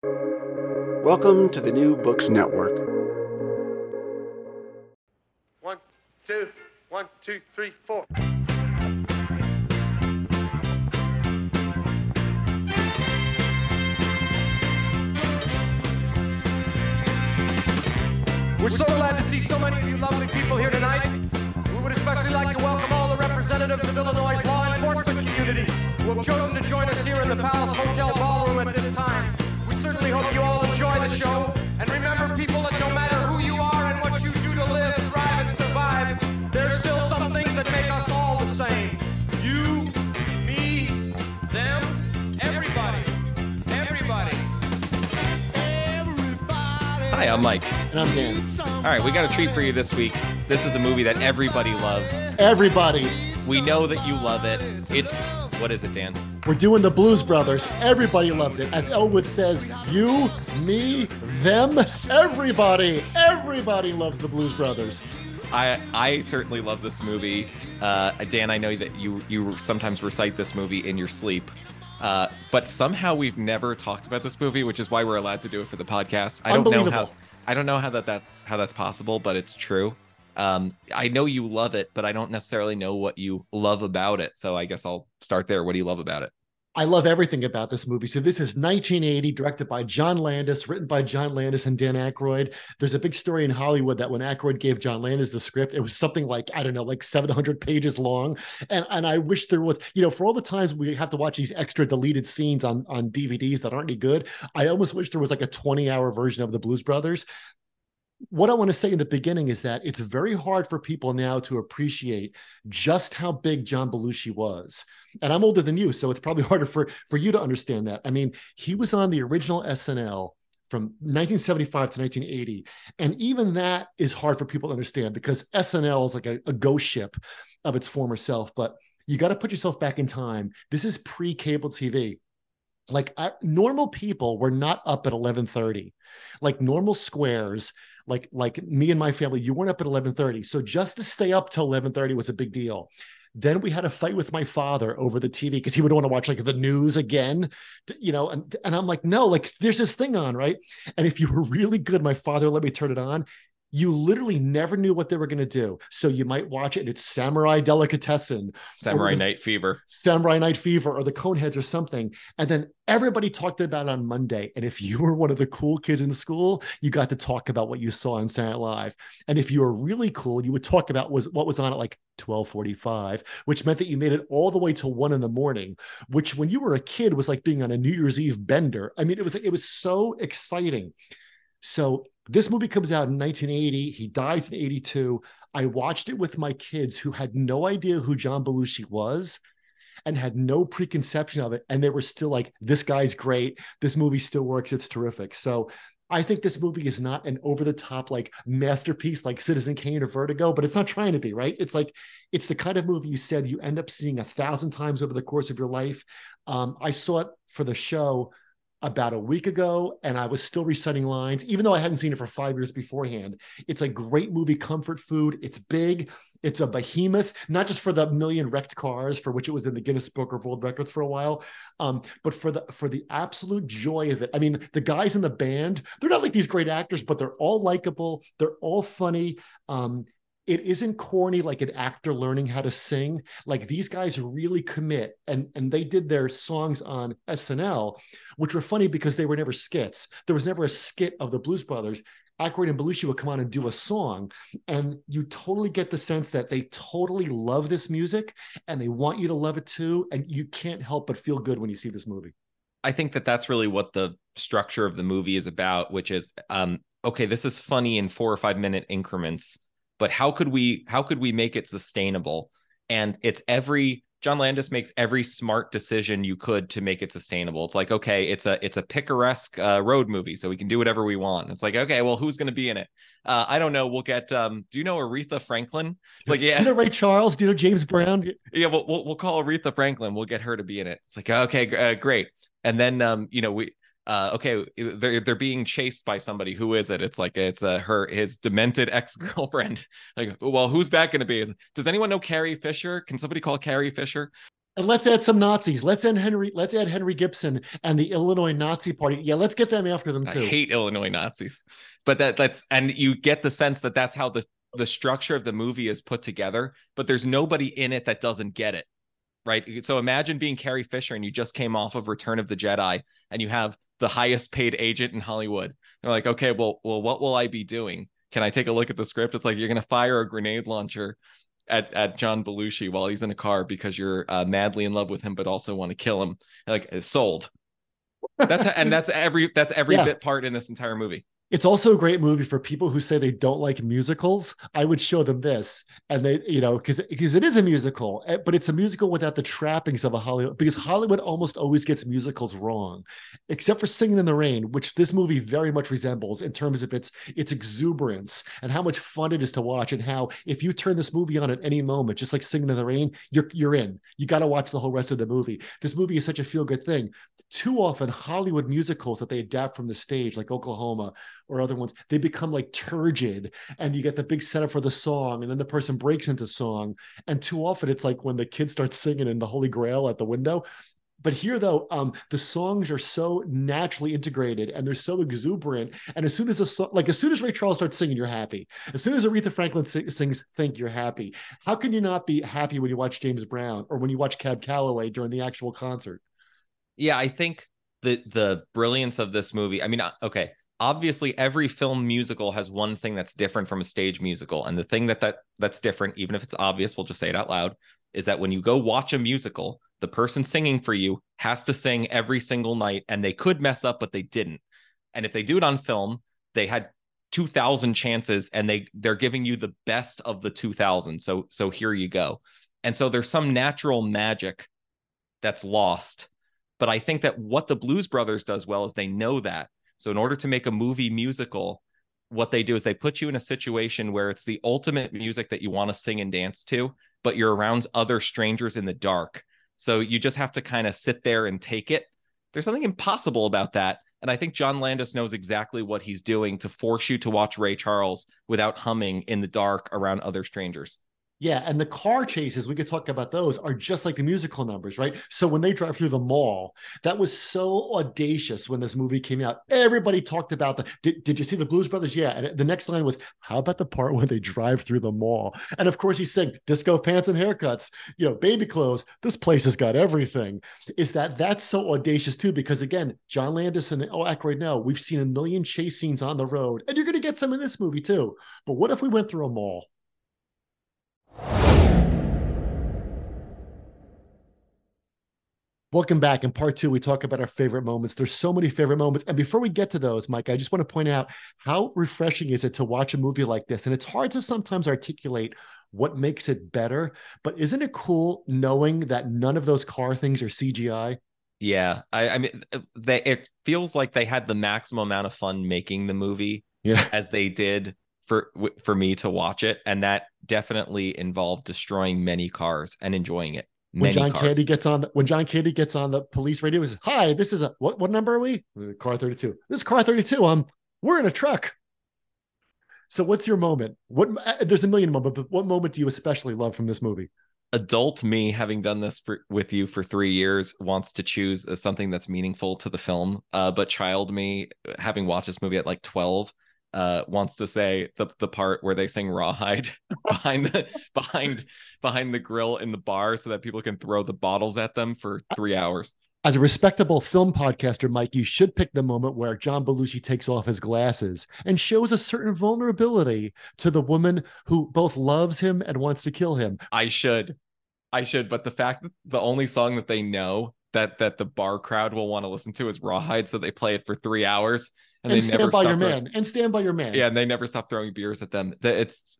Welcome to the New Books Network. One, two, one, two, three, four. We're so glad to see so many of you lovely people here tonight. We would especially like to welcome all the representatives of Illinois' law enforcement community who have chosen to join us here in the Palace Hotel Ballroom at this time. We certainly hope you all enjoy the show. And remember, people, that no matter who you are and what you do to live, thrive, and survive, there's still some things that make us all the same. You, me, them, everybody. Everybody. Hi, I'm Mike. And I'm Dan. All right, we got a treat for you this week. This is a movie that everybody loves. Everybody. We know that you love it. It's what is it, Dan? We're doing the Blues Brothers. Everybody loves it. As Elwood says, you, me, them, everybody. Everybody loves the Blues Brothers. I I certainly love this movie. Uh, Dan, I know that you you sometimes recite this movie in your sleep. Uh, but somehow we've never talked about this movie, which is why we're allowed to do it for the podcast. I don't know how I don't know how that, that how that's possible, but it's true. Um, I know you love it, but I don't necessarily know what you love about it. So I guess I'll start there. What do you love about it? I love everything about this movie. So this is 1980, directed by John Landis, written by John Landis and Dan Aykroyd. There's a big story in Hollywood that when Aykroyd gave John Landis the script, it was something like I don't know, like 700 pages long. And and I wish there was, you know, for all the times we have to watch these extra deleted scenes on on DVDs that aren't any good, I almost wish there was like a 20 hour version of the Blues Brothers what I want to say in the beginning is that it's very hard for people now to appreciate just how big John Belushi was. And I'm older than you, so it's probably harder for for you to understand that. I mean, he was on the original SNL from 1975 to 1980, and even that is hard for people to understand because SNL is like a, a ghost ship of its former self. But you got to put yourself back in time. This is pre-cable TV like I, normal people were not up at 11:30 like normal squares like like me and my family you weren't up at 11:30 so just to stay up till 11:30 was a big deal then we had a fight with my father over the TV because he would want to watch like the news again, you know. And, and I'm like, no, like there's this thing on, right? And if you were really good, my father let me turn it on. You literally never knew what they were going to do. So you might watch it and it's Samurai Delicatessen, Samurai Night Fever. Samurai Night Fever or the Coneheads or something. And then everybody talked about it on Monday. And if you were one of the cool kids in school, you got to talk about what you saw on Saturday Night Live. And if you were really cool, you would talk about was what was on at like 1245, which meant that you made it all the way till one in the morning, which when you were a kid was like being on a New Year's Eve bender. I mean, it was it was so exciting. So this movie comes out in 1980. He dies in 82. I watched it with my kids who had no idea who John Belushi was and had no preconception of it. And they were still like, this guy's great. This movie still works. It's terrific. So I think this movie is not an over the top like masterpiece like Citizen Kane or Vertigo, but it's not trying to be, right? It's like, it's the kind of movie you said you end up seeing a thousand times over the course of your life. Um, I saw it for the show about a week ago and I was still reciting lines, even though I hadn't seen it for five years beforehand. It's a great movie, comfort food. It's big. It's a behemoth, not just for the million wrecked cars for which it was in the Guinness Book of World Records for a while, um, but for the for the absolute joy of it. I mean, the guys in the band, they're not like these great actors, but they're all likable. They're all funny. Um, it isn't corny like an actor learning how to sing. Like these guys really commit, and and they did their songs on SNL, which were funny because they were never skits. There was never a skit of the Blues Brothers. Aykroyd and Belushi would come on and do a song, and you totally get the sense that they totally love this music and they want you to love it too, and you can't help but feel good when you see this movie. I think that that's really what the structure of the movie is about, which is um, okay, this is funny in four or five minute increments, but how could we how could we make it sustainable? And it's every John Landis makes every smart decision you could to make it sustainable. It's like, okay, it's a it's a picaresque uh, road movie, so we can do whatever we want. It's like, okay, well, who's going to be in it? Uh, I don't know. We'll get. Um, do you know Aretha Franklin? It's like, Do yeah, you know Ray Charles? Do you know James Brown? yeah, we'll, we'll we'll call Aretha Franklin. We'll get her to be in it. It's like okay, uh, great. And then um, you know, we uh, okay, they're they're being chased by somebody. Who is it? It's like it's uh, her his demented ex girlfriend. Like, well, who's that going to be? Does anyone know Carrie Fisher? Can somebody call Carrie Fisher? And let's add some Nazis. Let's add Henry. Let's add Henry Gibson and the Illinois Nazi Party. Yeah, let's get them after them too. I hate Illinois Nazis, but that that's and you get the sense that that's how the the structure of the movie is put together. But there's nobody in it that doesn't get it, right? So imagine being Carrie Fisher and you just came off of Return of the Jedi and you have the highest paid agent in Hollywood. They're like, okay, well, well, what will I be doing? Can I take a look at the script? It's like you're gonna fire a grenade launcher at at John Belushi while he's in a car because you're uh, madly in love with him, but also want to kill him. Like sold. That's and that's every that's every yeah. bit part in this entire movie. It's also a great movie for people who say they don't like musicals. I would show them this, and they, you know, because because it is a musical, eh, but it's a musical without the trappings of a Hollywood. Because Hollywood almost always gets musicals wrong, except for Singing in the Rain, which this movie very much resembles in terms of its its exuberance and how much fun it is to watch, and how if you turn this movie on at any moment, just like Singing in the Rain, you're you're in. You got to watch the whole rest of the movie. This movie is such a feel good thing. Too often, Hollywood musicals that they adapt from the stage, like Oklahoma or other ones, they become like turgid and you get the big setup for the song and then the person breaks into song. And too often it's like when the kid starts singing in the Holy Grail at the window. But here, though, um, the songs are so naturally integrated and they're so exuberant. And as soon as a like as soon as Ray Charles starts singing, you're happy. As soon as Aretha Franklin sings "Think," you're happy. How can you not be happy when you watch James Brown or when you watch Cab Calloway during the actual concert? Yeah, I think the the brilliance of this movie. I mean, okay, obviously every film musical has one thing that's different from a stage musical and the thing that, that that's different even if it's obvious we'll just say it out loud is that when you go watch a musical the person singing for you has to sing every single night and they could mess up but they didn't. And if they do it on film they had 2000 chances and they they're giving you the best of the 2000 so so here you go. And so there's some natural magic that's lost. But i think that what the blues brothers does well is they know that so in order to make a movie musical, what they do is they put you in a situation where it's the ultimate music that you want to sing and dance to, but you're around other strangers in the dark. So you just have to kind of sit there and take it. There's something impossible about that. And I think John Landis knows exactly what he's doing to force you to watch Ray Charles without humming in the dark around other strangers. Yeah, and the car chases, we could talk about those, are just like the musical numbers, right? So when they drive through the mall, that was so audacious when this movie came out. Everybody talked about the did, did you see the Blues Brothers? Yeah. And the next line was, How about the part when they drive through the mall? And of course, he's saying Disco pants and haircuts, you know, baby clothes. This place has got everything. Is that that's so audacious too? Because again, John Landis and oh Aykroyd know we've seen a million chase scenes on the road, and you're gonna get some in this movie too. But what if we went through a mall? Welcome back. In part two, we talk about our favorite moments. There's so many favorite moments. And before we get to those, Mike, I just want to point out how refreshing is it to watch a movie like this? And it's hard to sometimes articulate what makes it better, but isn't it cool knowing that none of those car things are CGI? Yeah. I, I mean, uh, they, it feels like they had the maximum amount of fun making the movie yeah. as they did for for me to watch it and that definitely involved destroying many cars and enjoying it when John cars. Candy gets on the, when John Candy gets on the police radio, he says, "Hi, this is a what? What number are we? Car thirty two. This is car thirty two. Um, we're in a truck." So, what's your moment? What? Uh, there's a million moments, but what moment do you especially love from this movie? Adult me, having done this for, with you for three years, wants to choose something that's meaningful to the film. Uh, but child me, having watched this movie at like twelve, uh, wants to say the the part where they sing Rawhide behind the behind behind the grill in the bar so that people can throw the bottles at them for three hours. As a respectable film podcaster, Mike, you should pick the moment where John Belushi takes off his glasses and shows a certain vulnerability to the woman who both loves him and wants to kill him. I should. I should, but the fact that the only song that they know that that the bar crowd will want to listen to is Rawhide, so they play it for three hours and, and stand by your throwing, man and stand by your man. Yeah, and they never stop throwing beers at them. That It's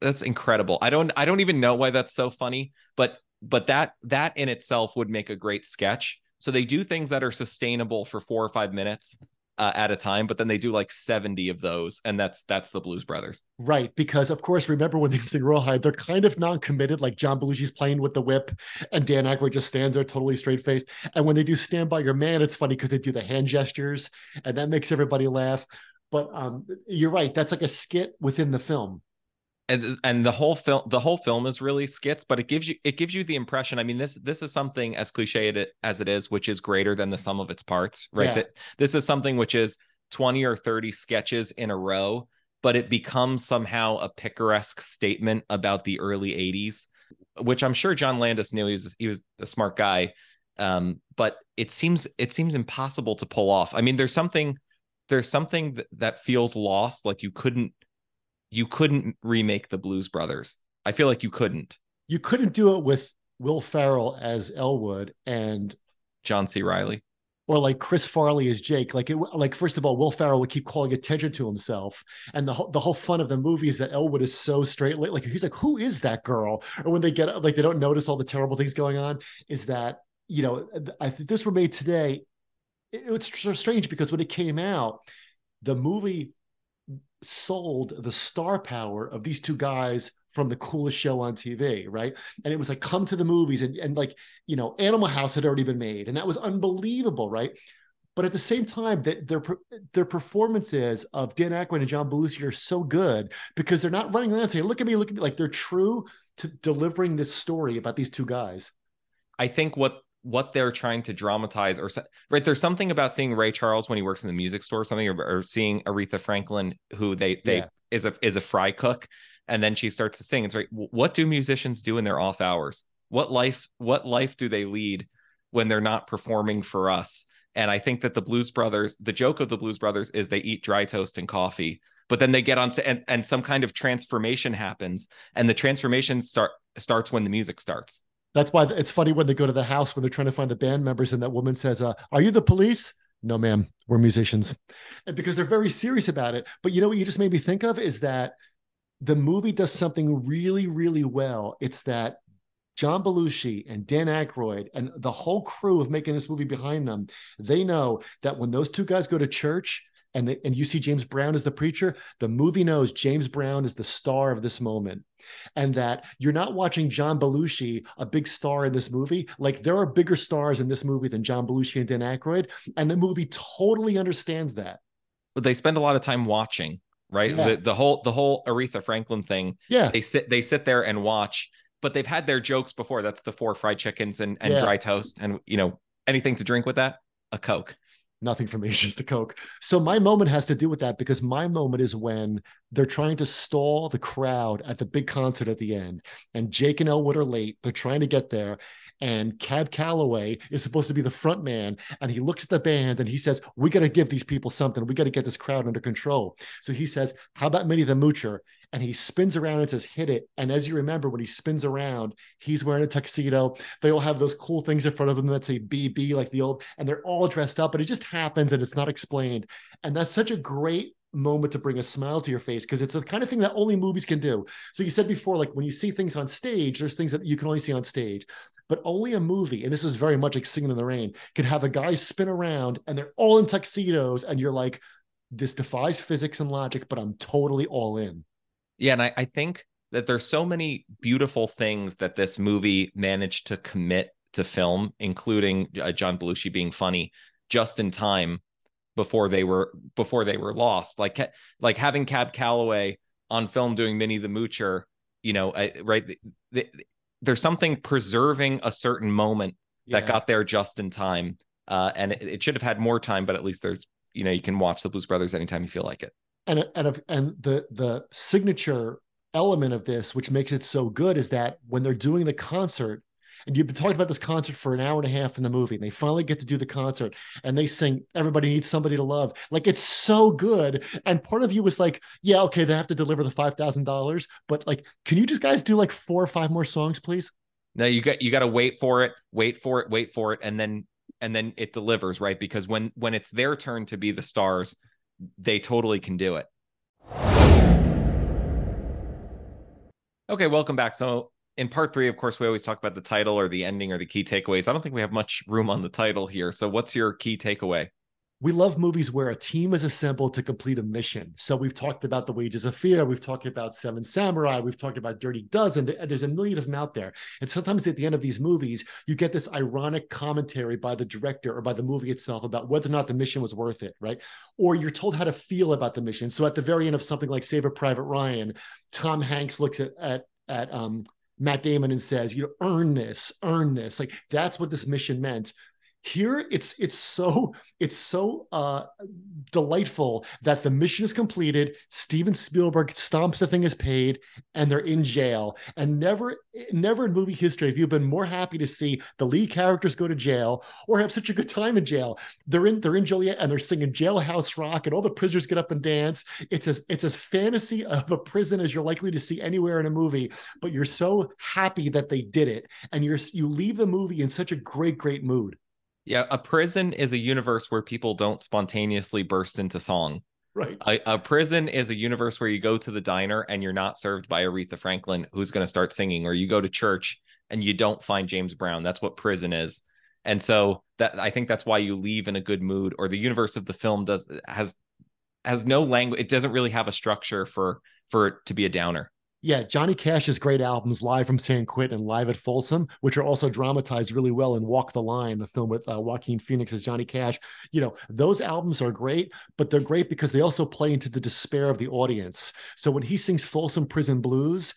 that's incredible. I don't I don't even know why that's so funny, but but that that in itself would make a great sketch. So they do things that are sustainable for four or five minutes uh, at a time, but then they do like 70 of those, and that's that's the Blues Brothers. Right, because of course, remember when they sing Rawhide, they're kind of non-committed, like John Belushi's playing with the whip, and Dan Aykroyd just stands there totally straight faced. And when they do Stand by Your Man, it's funny because they do the hand gestures, and that makes everybody laugh. But um, you're right, that's like a skit within the film. And and the whole film the whole film is really skits but it gives you it gives you the impression i mean this this is something as cliche as it is which is greater than the sum of its parts right Yeah. that this is something which is 20 or 30 sketches in a row but it becomes somehow a picaresque statement about the early 80s which i'm sure john landis knew he was he was a smart guy um but it seems it seems impossible to pull off i mean there's something there's something that, that feels lost like you couldn't you couldn't remake the Blues Brothers. I feel like you couldn't. You couldn't do it with Will Ferrell as Elwood and John C. Reilly. or like Chris Farley as Jake. Like it, like first of all, Will Ferrell would keep calling attention to himself, and the whole the whole fun of the movie is that Elwood is so straight. Like he's like, who is that girl? Or when they get like they don't notice all the terrible things going on. Is that you know? I think this were made today. It, it's sort of strange because when it came out, the movie sold the star power of these two guys from the coolest show on TV, right? And it was like, come to the movies, and and like you know, Animal House had already been made, and that was unbelievable, right? But at the same time, that their their performances of Dan Aykroyd and John Belushi are so good because they're not running around saying, "Look at me, look at me," like they're true to delivering this story about these two guys. I think what what they're trying to dramatize or right there's something about seeing Ray Charles when he works in the music store or something or, or seeing Aretha Franklin who they they Yeah. is a is a fry cook and then she starts to sing. It's right what do musicians do in their off hours? What life what life do they lead when they're not performing for us? And I think that the Blues Brothers the joke of the Blues Brothers is they eat dry toast and coffee but then they get on and and some kind of transformation happens and the transformation start starts when the music starts That's why it's funny when they go to the house when they're trying to find the band members, and that woman says, uh, "Are you the police?" No, ma'am. We're musicians, and because they're very serious about it. But you know what you just made me think of is that the movie does something really, really well. It's that John Belushi and Dan Aykroyd and the whole crew of making this movie behind them, they know that when those two guys go to church and they, and you see James Brown as the preacher, the movie knows James Brown is the star of this moment. And that you're not watching John Belushi, a big star in this movie. Like there are bigger stars in this movie than John Belushi and Dan Aykroyd. And the movie totally understands that. but they spend a lot of time watching right Yeah. the, the whole the whole aretha franklin thing Yeah. they sit they sit there and watch but they've had their jokes before that's the four fried chickens and, and Yeah. dry toast and you know anything to drink with that a coke nothing for me, it's just Coke. So my moment has to do with that because my moment is when they're trying to stall the crowd at the big concert at the end. And Jake and Elwood are late. They're trying to get there. And Cab Calloway is supposed to be the front man. And he looks at the band and he says, We got to give these people something. We got to get this crowd under control. So he says, How about Minnie the Moocher? And he spins around and says, Hit it. And as you remember, when he spins around, he's wearing a tuxedo. They all have those cool things in front of them that say BB, like the old, and they're all dressed up, but it just happens and it's not explained. And that's such a great moment to bring a smile to your face because it's the kind of thing that only movies can do. So you said before, like when you see things on stage, there's things that you can only see on stage, but only a movie, and this is very much like Singing in the Rain, can have a guy spin around and they're all in tuxedos, and you're like, this defies physics and logic, but I'm totally all in. Yeah and I, I think that there's so many beautiful things that this movie managed to commit to film including uh, john belushi being funny just in time before they were before they were lost like like having cab calloway on film doing minnie the moocher you know I, right the, the, there's something preserving a certain moment that Yeah. got there just in time uh and it, it should have had more time but at least there's you know you can watch the blues brothers anytime you feel like it and and and the the signature element of this which makes it so good is that when they're doing the concert and you've been talking about this concert for an hour and a half in the movie and they finally get to do the concert and they sing everybody needs somebody to love. Like it's so good. And part of you was like yeah okay they have to deliver the $5000 but like can you just guys do like four or five more songs please? No, you got you got to wait for it, wait for it, wait for it, and then and then it delivers, right? Because when when it's their turn to be the stars, they totally can do it. Okay, welcome back. So in part three, of course, we always talk about the title or the ending or the key takeaways. I don't think we have much room on the title here. So what's your key takeaway? We love movies where a team is assembled to complete a mission. So we've talked about The Wages of Fear, we've talked about Seven Samurai, we've talked about Dirty Dozen. There's a million of them out there. And sometimes at the end of these movies, you get this ironic commentary by the director or by the movie itself about whether or not the mission was worth it, right? Or you're told how to feel about the mission. So at the very end of something like Saving Private Ryan, Tom Hanks looks at at at um, Matt Damon and says, you know, earn this, earn this. Like that's what this mission meant here it's it's so it's so uh delightful that the mission is completed steven spielberg stomps the thing is paid and they're in jail. And never never in movie history have you been more happy to see the lead characters go to jail or have such a good time in jail. They're in they're in joliet and they're singing jailhouse rock and all the prisoners get up and dance. It's as it's as fantasy of a prison as you're likely to see anywhere in a movie but you're so happy that they did it and you're you leave the movie in such a great great mood yeah, a prison is a universe where people don't spontaneously burst into song. Right. A, a, prison is a universe where you go to the diner and you're not served by Aretha Franklin, who's going to start singing, or you go to church and you don't find James Brown. That's what prison is. And so that I think that's why you leave in a good mood, or the universe of the film does has has no language. It doesn't really have a structure for for it to be a downer yeah, Johnny Cash's great albums, Live from San Quentin and Live at Folsom, which are also dramatized really well in Walk the Line, the film with uh, Joaquin Phoenix as Johnny Cash. You know, those albums are great, but they're great because they also play into the despair of the audience. So when he sings Folsom Prison Blues,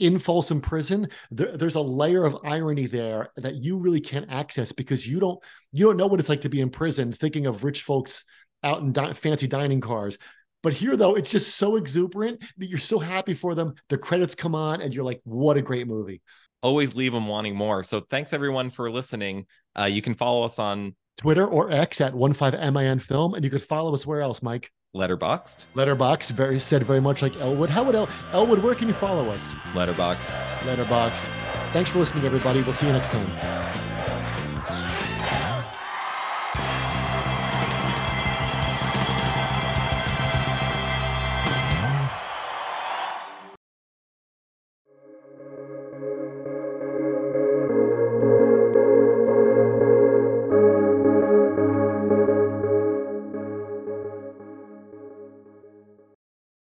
in Folsom Prison, there, there's a layer of irony there that you really can't access because you don't you don't know what it's like to be in prison, thinking of rich folks out in di- fancy dining cars. But here, though, it's just so exuberant that you're so happy for them. The credits come on, and you're like, what a great movie. Always leave them wanting more. So thanks, everyone, for listening. Uh, you can follow us on Twitter or X at 15MIN Film. And you could follow us where else, Mike? Letterboxd. Letterboxd, very said very much like Elwood. How would El- Elwood, where can you follow us? Letterboxd. Letterboxd. Thanks for listening, everybody. We'll see you next time.